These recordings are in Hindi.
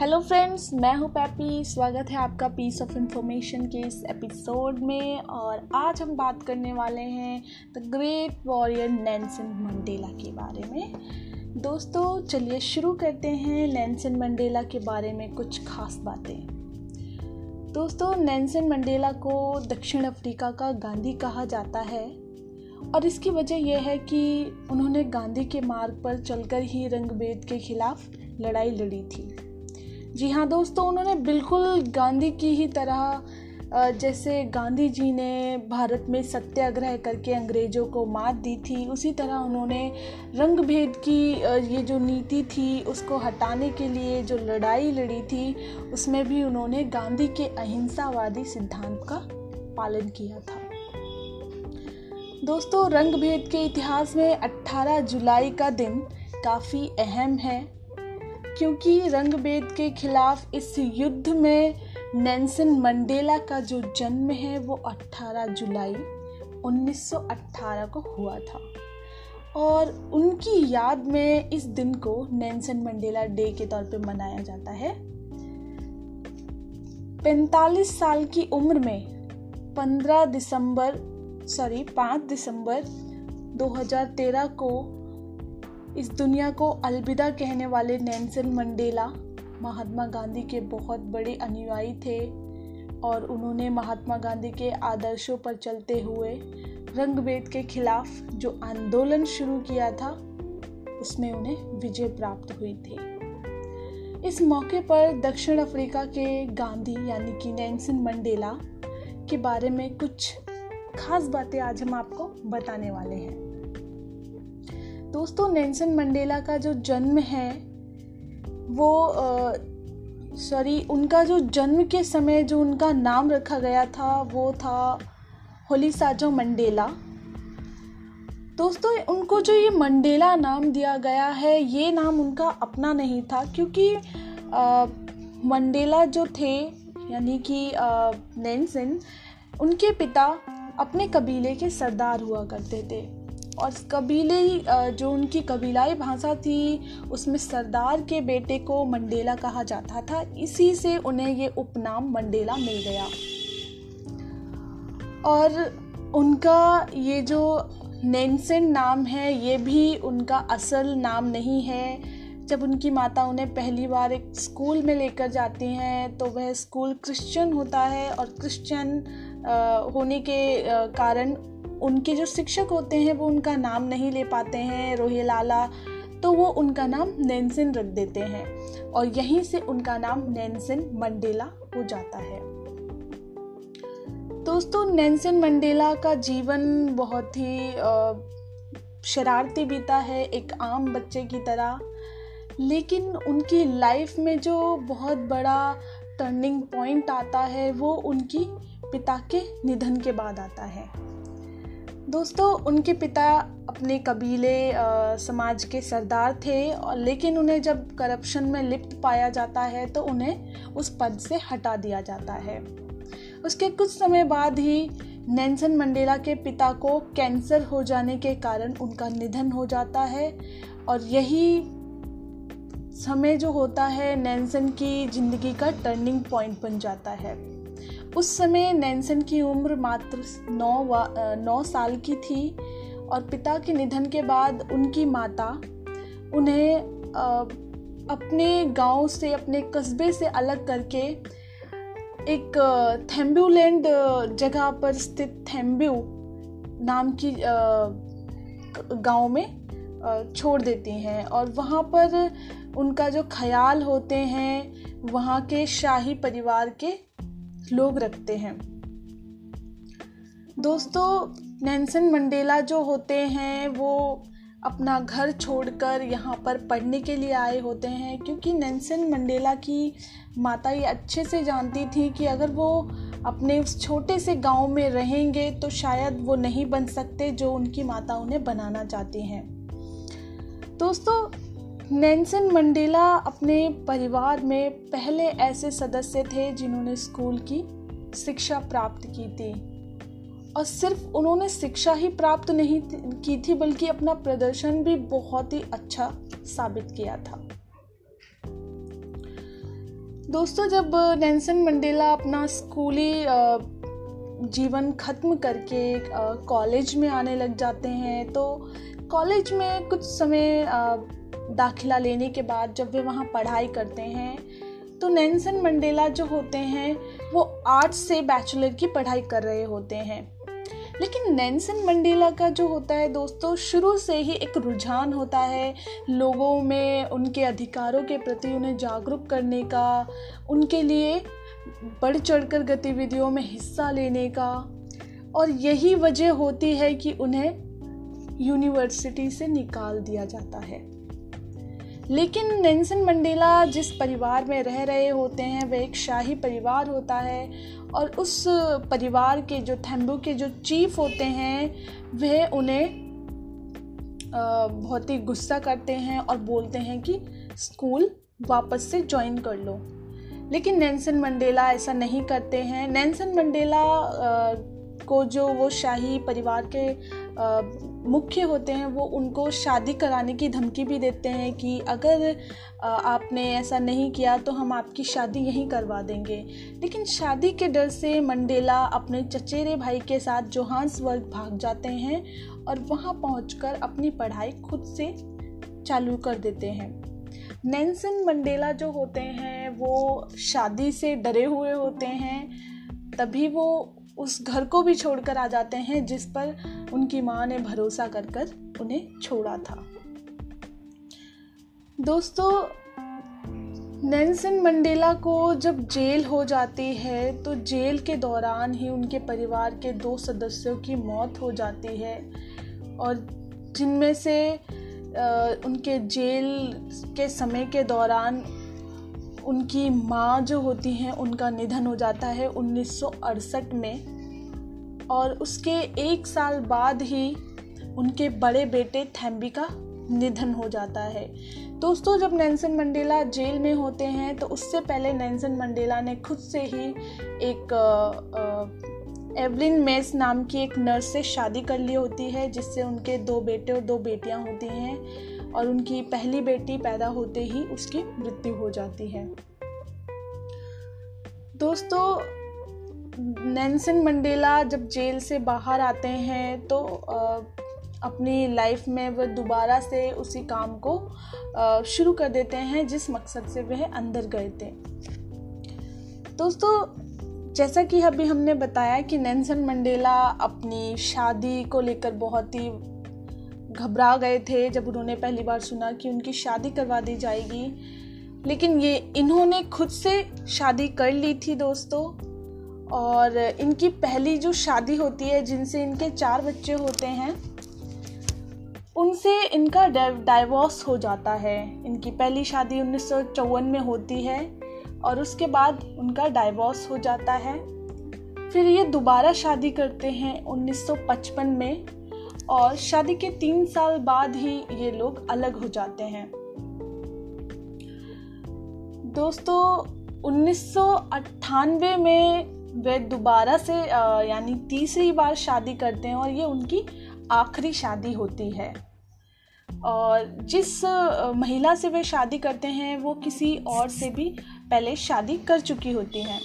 हेलो फ्रेंड्स मैं हूँ पैपी स्वागत है आपका पीस ऑफ़ इंफॉर्मेशन के इस एपिसोड में और आज हम बात करने वाले हैं the great warrior Nelson Mandela के बारे में। दोस्तों, चलिए शुरू करते हैं नैन्सन मंडेला के बारे में कुछ खास बातें। दोस्तों नैन्सन मंडेला को दक्षिण अफ्रीका का गांधी कहा जाता है और इसकी वजह यह है कि उन्होंने गांधी के मार्ग पर चलकर ही रंगभेद के खिलाफ लड़ाई लड़ी थी। जी हाँ दोस्तों, उन्होंने बिल्कुल गांधी की ही तरह जैसे गांधी जी ने भारत में सत्याग्रह करके अंग्रेज़ों को मात दी थी, उसी तरह उन्होंने रंग भेद की ये जो नीति थी उसको हटाने के लिए जो लड़ाई लड़ी थी, उसमें भी उन्होंने गांधी के अहिंसावादी सिद्धांत का पालन किया था। दोस्तों, रंग भेद के इतिहास में 18 जुलाई का दिन काफ़ी अहम है। क्योंकि रंग भेद के खिलाफ इस युद्ध में नेल्सन मंडेला का जो जन्म है, वो 18 जुलाई 1918 को हुआ था। और उनकी याद में इस दिन को नेल्सन मंडेला डे के तौर पे मनाया जाता है। 45 साल की उम्र में 15 दिसंबर, सॉरी 5 दिसंबर 2013 को इस दुनिया को अलविदा कहने वाले नैनसन मंडेला महात्मा गांधी के बहुत बड़े अनुयायी थे और उन्होंने महात्मा गांधी के आदर्शों पर चलते हुए रंगभेद के खिलाफ जो आंदोलन शुरू किया था, उसमें उन्हें विजय प्राप्त हुई थी। इस मौके पर दक्षिण अफ्रीका के गांधी यानी कि नैनसन मंडेला के बारे में कुछ खास बातें आज हम आपको बताने वाले हैं। दोस्तों नेल्सन मंडेला का जो जन्म है वो सॉरी उनका जो जन्म के समय जो उनका नाम रखा गया था वो था होली साजो मंडेला। दोस्तों उनको जो ये मंडेला नाम दिया गया है ये नाम उनका अपना नहीं था क्योंकि आ, मंडेला जो थे यानी कि नेल्सन उनके पिता अपने कबीले के सरदार हुआ करते थे। और कबीले जो उनकी कबीलाई भाषा थी, उसमें सरदार के बेटे को मंडेला कहा जाता था। इसी से उन्हें ये उपनाम मंडेला मिल गया। और उनका ये जो नेन्सेन नाम है, ये भी उनका असल नाम नहीं है। जब उनकी माता उन्हें पहली बार एक स्कूल में लेकर जाती हैं तो वह स्कूल क्रिश्चियन होता है और क्रिश्चियन होने के कारण उनके जो शिक्षक होते हैं, वो उनका नाम नहीं ले पाते हैं रोहे लाला तो वो उनका नाम नैनसिन रख देते हैं। और यहीं से उनका नाम नैन्सिन मंडेला हो जाता है। दोस्तों नैनसिन मंडेला का जीवन बहुत ही शरारती बीता है, एक आम बच्चे की तरह। लेकिन उनकी लाइफ में जो बहुत बड़ा टर्निंग पॉइंट आता है, वो उनकी पिता के निधन के बाद आता है। दोस्तों, उनके पिता अपने कबीले समाज के सरदार थे, और लेकिन उन्हें जब करप्शन में लिप्त पाया जाता है तो उन्हें उस पद से हटा दिया जाता है। उसके कुछ समय बाद ही नैन्सन मंडेला के पिता को कैंसर हो जाने के कारण उनका निधन हो जाता है, और यही समय जो होता है नैन्सन की ज़िंदगी का टर्निंग पॉइंट बन जाता है। उस समय नैन्सन की उम्र मात्र नौ नौ साल की थी और पिता के निधन के बाद उनकी माता उन्हें अपने गाँव से, अपने कस्बे से अलग करके एक थेम्ब्यूलैंड जगह पर स्थित थेम्ब्यू नाम की गाँव में छोड़ देती हैं और वहाँ पर उनका जो ख्याल होते हैं, वहाँ के शाही परिवार के लोग रखते हैं। दोस्तों नैन्सन मंडेला जो होते हैं, वो अपना घर छोड़कर यहाँ पर पढ़ने के लिए आए होते हैं, क्योंकि नैन्सन मंडेला की माता ये अच्छे से जानती थी कि अगर वो अपने उस छोटे से गाँव में रहेंगे तो शायद वो नहीं बन सकते जो उनकी माता उन्हें बनाना चाहती हैं। दोस्तों नैन्सन मंडेला अपने परिवार में पहले ऐसे सदस्य थे जिन्होंने स्कूल की शिक्षा प्राप्त की थी। और सिर्फ़ उन्होंने शिक्षा ही प्राप्त नहीं की थी, बल्कि अपना प्रदर्शन भी बहुत ही अच्छा साबित किया था। दोस्तों, जब नेल्सन मंडेला अपना स्कूली जीवन ख़त्म करके कॉलेज में आने लग जाते हैं तो कॉलेज में कुछ समय दाखिला लेने के बाद जब वे वहाँ पढ़ाई करते हैं तो नैनसन मंडेला जो होते हैं, वो आर्ट्स से बैचलर की पढ़ाई कर रहे होते हैं। लेकिन नैनसन मंडेला का जो होता है दोस्तों, शुरू से ही एक रुझान होता है। लोगों में उनके अधिकारों के प्रति उन्हें जागरूक करने का, उनके लिए बढ़ चढ़कर गतिविधियों में हिस्सा लेने का। और यही वजह होती है कि उन्हें यूनिवर्सिटी से निकाल दिया जाता है। लेकिन नेल्सन मंडेला जिस परिवार में रह रहे होते हैं, वह एक शाही परिवार होता है और उस परिवार के जो थेम्बू के जो चीफ होते हैं, वह उन्हें बहुत ही गुस्सा करते हैं और बोलते हैं कि स्कूल वापस से ज्वाइन कर लो। लेकिन नैन्सन मंडेला ऐसा नहीं करते हैं। नैन्सन मंडेला को जो वो शाही परिवार के मुख्य होते हैं, वो उनको शादी कराने की धमकी भी देते हैं कि अगर आपने ऐसा नहीं किया तो हम आपकी शादी यहीं करवा देंगे। लेकिन शादी के डर से मंडेला अपने चचेरे भाई के साथ जोहान्सवर्ग भाग जाते हैं और वहाँ पहुँच अपनी पढ़ाई खुद से चालू कर देते हैं। नेल्सन मंडेला जो होते हैं, वो शादी से डरे हुए होते हैं, तभी वो उस घर को भी छोड़कर आ जाते हैं, जिस पर उनकी माँ ने भरोसा कर कर उन्हें छोड़ा था। दोस्तों, नेल्सन मंडेला को जब जेल हो जाती है तो जेल के दौरान ही उनके परिवार के दो सदस्यों की मौत हो जाती है। और जिनमें से उनके जेल के समय के दौरान उनकी माँ जो होती हैं, उनका निधन हो जाता है उन्नीस सौ अड़सठ में। और उसके एक साल बाद ही उनके बड़े बेटे थैम्बी का निधन हो जाता है। दोस्तों, जब नैन्सन मंडेला जेल में होते हैं तो उससे पहले नैन्सन मंडेला ने खुद से ही एक एवलिन मेस नाम की एक नर्स से शादी कर ली होती है, जिससे उनके दो बेटे और दो बेटियाँ होती हैं। और उनकी पहली बेटी पैदा होते ही उसकी मृत्यु हो जाती है। दोस्तों नैनसन मंडेला जब जेल से बाहर आते हैं तो अपनी लाइफ में वह दोबारा से उसी काम को शुरू कर देते हैं, जिस मकसद से वह अंदर गए थे। दोस्तों, जैसा कि अभी हमने बताया कि नैनसन मंडेला अपनी शादी को लेकर बहुत ही घबरा गए थे जब उन्होंने पहली बार सुना कि उनकी शादी करवा दी जाएगी। लेकिन ये इन्होंने खुद से शादी कर ली थी दोस्तों। और इनकी पहली जो शादी होती है, जिनसे इनके चार बच्चे होते हैं, उनसे इनका डाइवोर्स हो जाता है। इनकी पहली शादी उन्नीस सौ चौवन में होती है और उसके बाद उनका डाइवोर्स हो जाता है। फिर ये दोबारा शादी करते हैं 1955 में। और शादी के तीन साल बाद ही ये लोग अलग हो जाते हैं। दोस्तों, उन्नीस सौ अट्ठानवे में वे दोबारा से यानी तीसरी बार शादी करते हैं और ये उनकी आखिरी शादी होती है। और जिस महिला से वे शादी करते हैं, वो किसी और से भी पहले शादी कर चुकी होती हैं।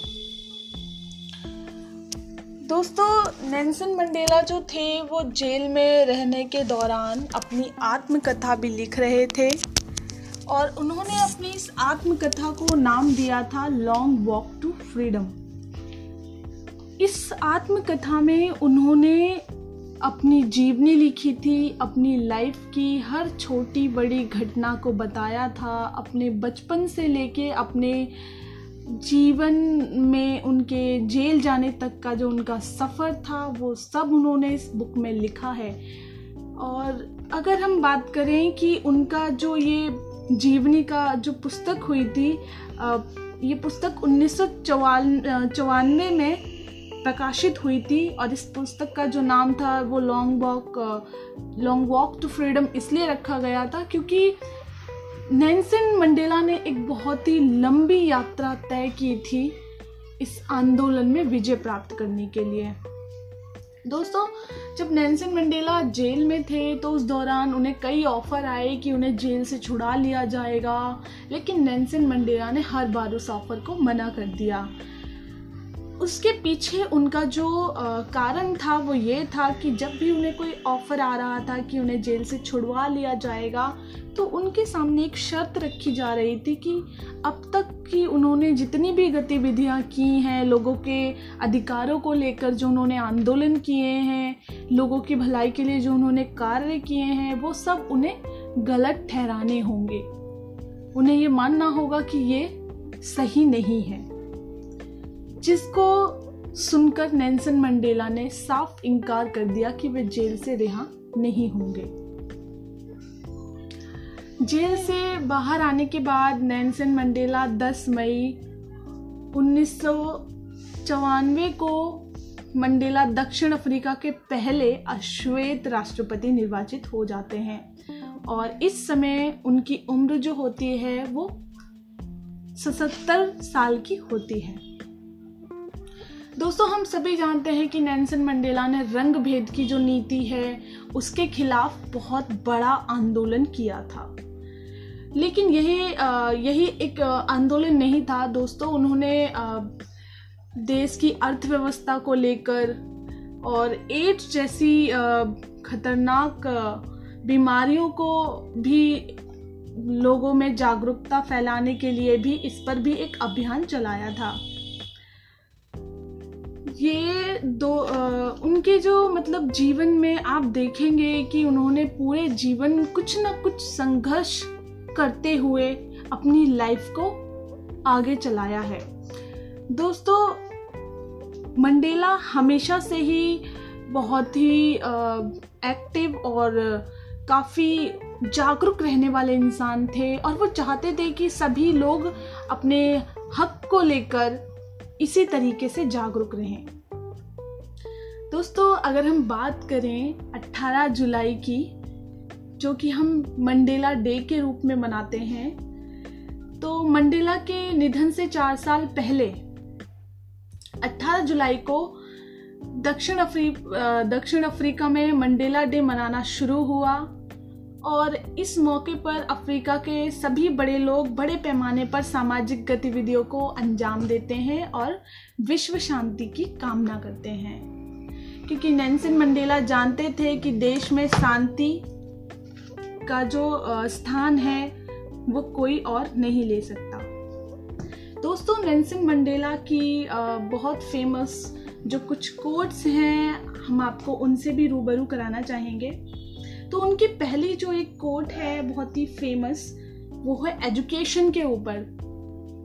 दोस्तों नेल्सन मंडेला जो थे, वो जेल में रहने के दौरान अपनी आत्मकथा भी लिख रहे थे। और उन्होंने अपनी इस आत्मकथा को नाम दिया था लॉन्ग वॉक टू फ्रीडम इस आत्मकथा में उन्होंने अपनी जीवनी लिखी थी, अपनी लाइफ की हर छोटी बड़ी घटना को बताया था, अपने बचपन से लेके अपने जीवन में उनके जेल जाने तक का जो उनका सफ़र था, वो सब उन्होंने इस बुक में लिखा है। और अगर हम बात करें कि उनका जो ये जीवनी का जो पुस्तक हुई थी ये पुस्तक उन्नीस सौ चौवानवे में प्रकाशित हुई थी और इस पुस्तक का जो नाम था वो long walk long walk to freedom इसलिए रखा गया था क्योंकि नैन्सन मंडेला ने एक बहुत ही लंबी यात्रा तय की थी इस आंदोलन में विजय प्राप्त करने के लिए। दोस्तों, जब नैनसन मंडेला जेल में थे तो उस दौरान उन्हें कई ऑफ़र आए कि उन्हें जेल से छुड़ा लिया जाएगा। लेकिन नैन्सन मंडेला ने हर बार उस ऑफ़र को मना कर दिया। उसके पीछे उनका जो कारण था वो ये था कि जब भी उन्हें कोई ऑफ़र आ रहा था कि उन्हें जेल से छुड़वा लिया जाएगा तो उनके सामने एक शर्त रखी जा रही थी कि अब तक कि उन्होंने जितनी भी गतिविधियाँ की हैं, लोगों के अधिकारों को लेकर जो उन्होंने आंदोलन किए हैं, लोगों की भलाई के लिए जो उन्होंने कार्य किए हैं, वो सब उन्हें गलत ठहराने होंगे। उन्हें ये मानना होगा कि ये सही नहीं है। जिसको सुनकर नैन्सन मंडेला ने साफ़ इनकार कर दिया कि वे जेल से रिहा नहीं होंगे। जेल से बाहर आने के बाद नैनसन मंडेला 10 मई उन्नीस को मंडेला दक्षिण अफ्रीका के पहले अश्वेत राष्ट्रपति निर्वाचित हो जाते हैं और इस समय उनकी उम्र जो होती है वो सतर साल की होती है। दोस्तों, हम सभी जानते हैं कि नैन्सन मंडेला ने रंग भेद की जो नीति है, उसके खिलाफ बहुत बड़ा आंदोलन किया था। लेकिन यही यही एक आंदोलन नहीं था। दोस्तों, उन्होंने देश की अर्थव्यवस्था को लेकर और एड्स जैसी खतरनाक बीमारियों को भी लोगों में जागरूकता फैलाने के लिए भी इस पर भी एक अभियान चलाया था। ये दो आ, उनके जो मतलब जीवन में आप देखेंगे कि उन्होंने पूरे जीवन कुछ ना कुछ संघर्ष करते हुए अपनी लाइफ को आगे चलाया है। दोस्तों मंडेला हमेशा से ही बहुत ही एक्टिव और काफ़ी जागरूक रहने वाले इंसान थे और वो चाहते थे कि सभी लोग अपने हक को लेकर इसी तरीके से जागरूक रहें। दोस्तों, अगर हम बात करें 18 जुलाई की, जो कि हम मंडेला डे के रूप में मनाते हैं तो मंडेला के निधन से चार साल पहले 18 जुलाई को दक्षिण अफ्री दक्षिण अफ्रीका में मंडेला डे मनाना शुरू हुआ। और इस मौके पर अफ्रीका के सभी बड़े लोग बड़े पैमाने पर सामाजिक गतिविधियों को अंजाम देते हैं और विश्व शांति की कामना करते हैं। क्योंकि नैन्सन मंडेला जानते थे कि देश में शांति का जो स्थान है, वो कोई और नहीं ले सकता। दोस्तों, नेल्सन मंडेला की बहुत फ़ेमस जो कुछ कोट्स हैं, हम आपको उनसे भी रूबरू कराना चाहेंगे। तो उनकी पहली जो एक कोट है, बहुत ही फ़ेमस वो है एजुकेशन के ऊपर।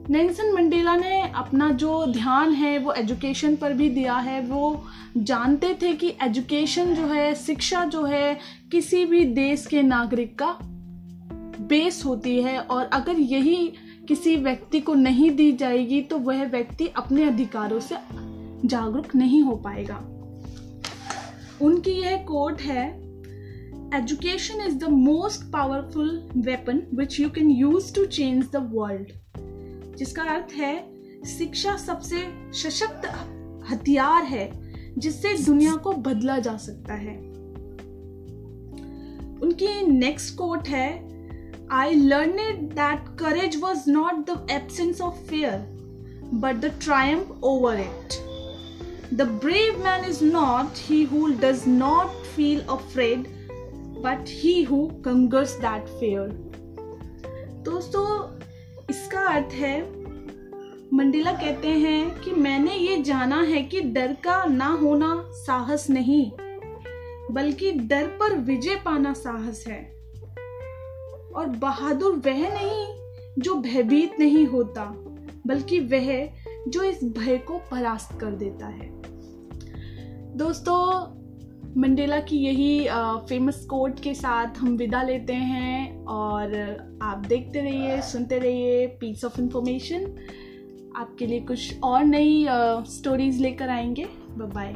नेल्सन मंडेला ने अपना जो ध्यान है, वो एजुकेशन पर भी दिया है। वो जानते थे कि एजुकेशन जो है, शिक्षा जो है, किसी भी देश के नागरिक का बेस होती है और अगर यही किसी व्यक्ति को नहीं दी जाएगी तो वह व्यक्ति अपने अधिकारों से जागरूक नहीं हो पाएगा। उनकी यह कोट है education is the most powerful weapon which you can use to change the world. जिसका अर्थ है, शिक्षा सबसे सशक्त हथियार है, जिससे दुनिया को बदला जा सकता है। उनकी नेक्स्ट कोट है I learn that courage was not the absence of fear but the triumph over it the brave man is not he who does not feel afraid but he who conquers that fear दोस्तों, इसका अर्थ है, मंडेला कहते हैं कि मैंने ये जाना है कि डर का ना होना साहस नहीं, बल्कि डर पर विजय पाना साहस है। और बहादुर वह नहीं जो भयभीत नहीं होता, बल्कि वह जो इस भय को परास्त कर देता है। दोस्तों मंडेला की यही फ़ेमस कोट के साथ हम विदा लेते हैं और आप देखते रहिए, सुनते रहिए पीस ऑफ़ इंफॉर्मेशन आपके लिए कुछ और नई स्टोरीज लेकर आएँगे। बाय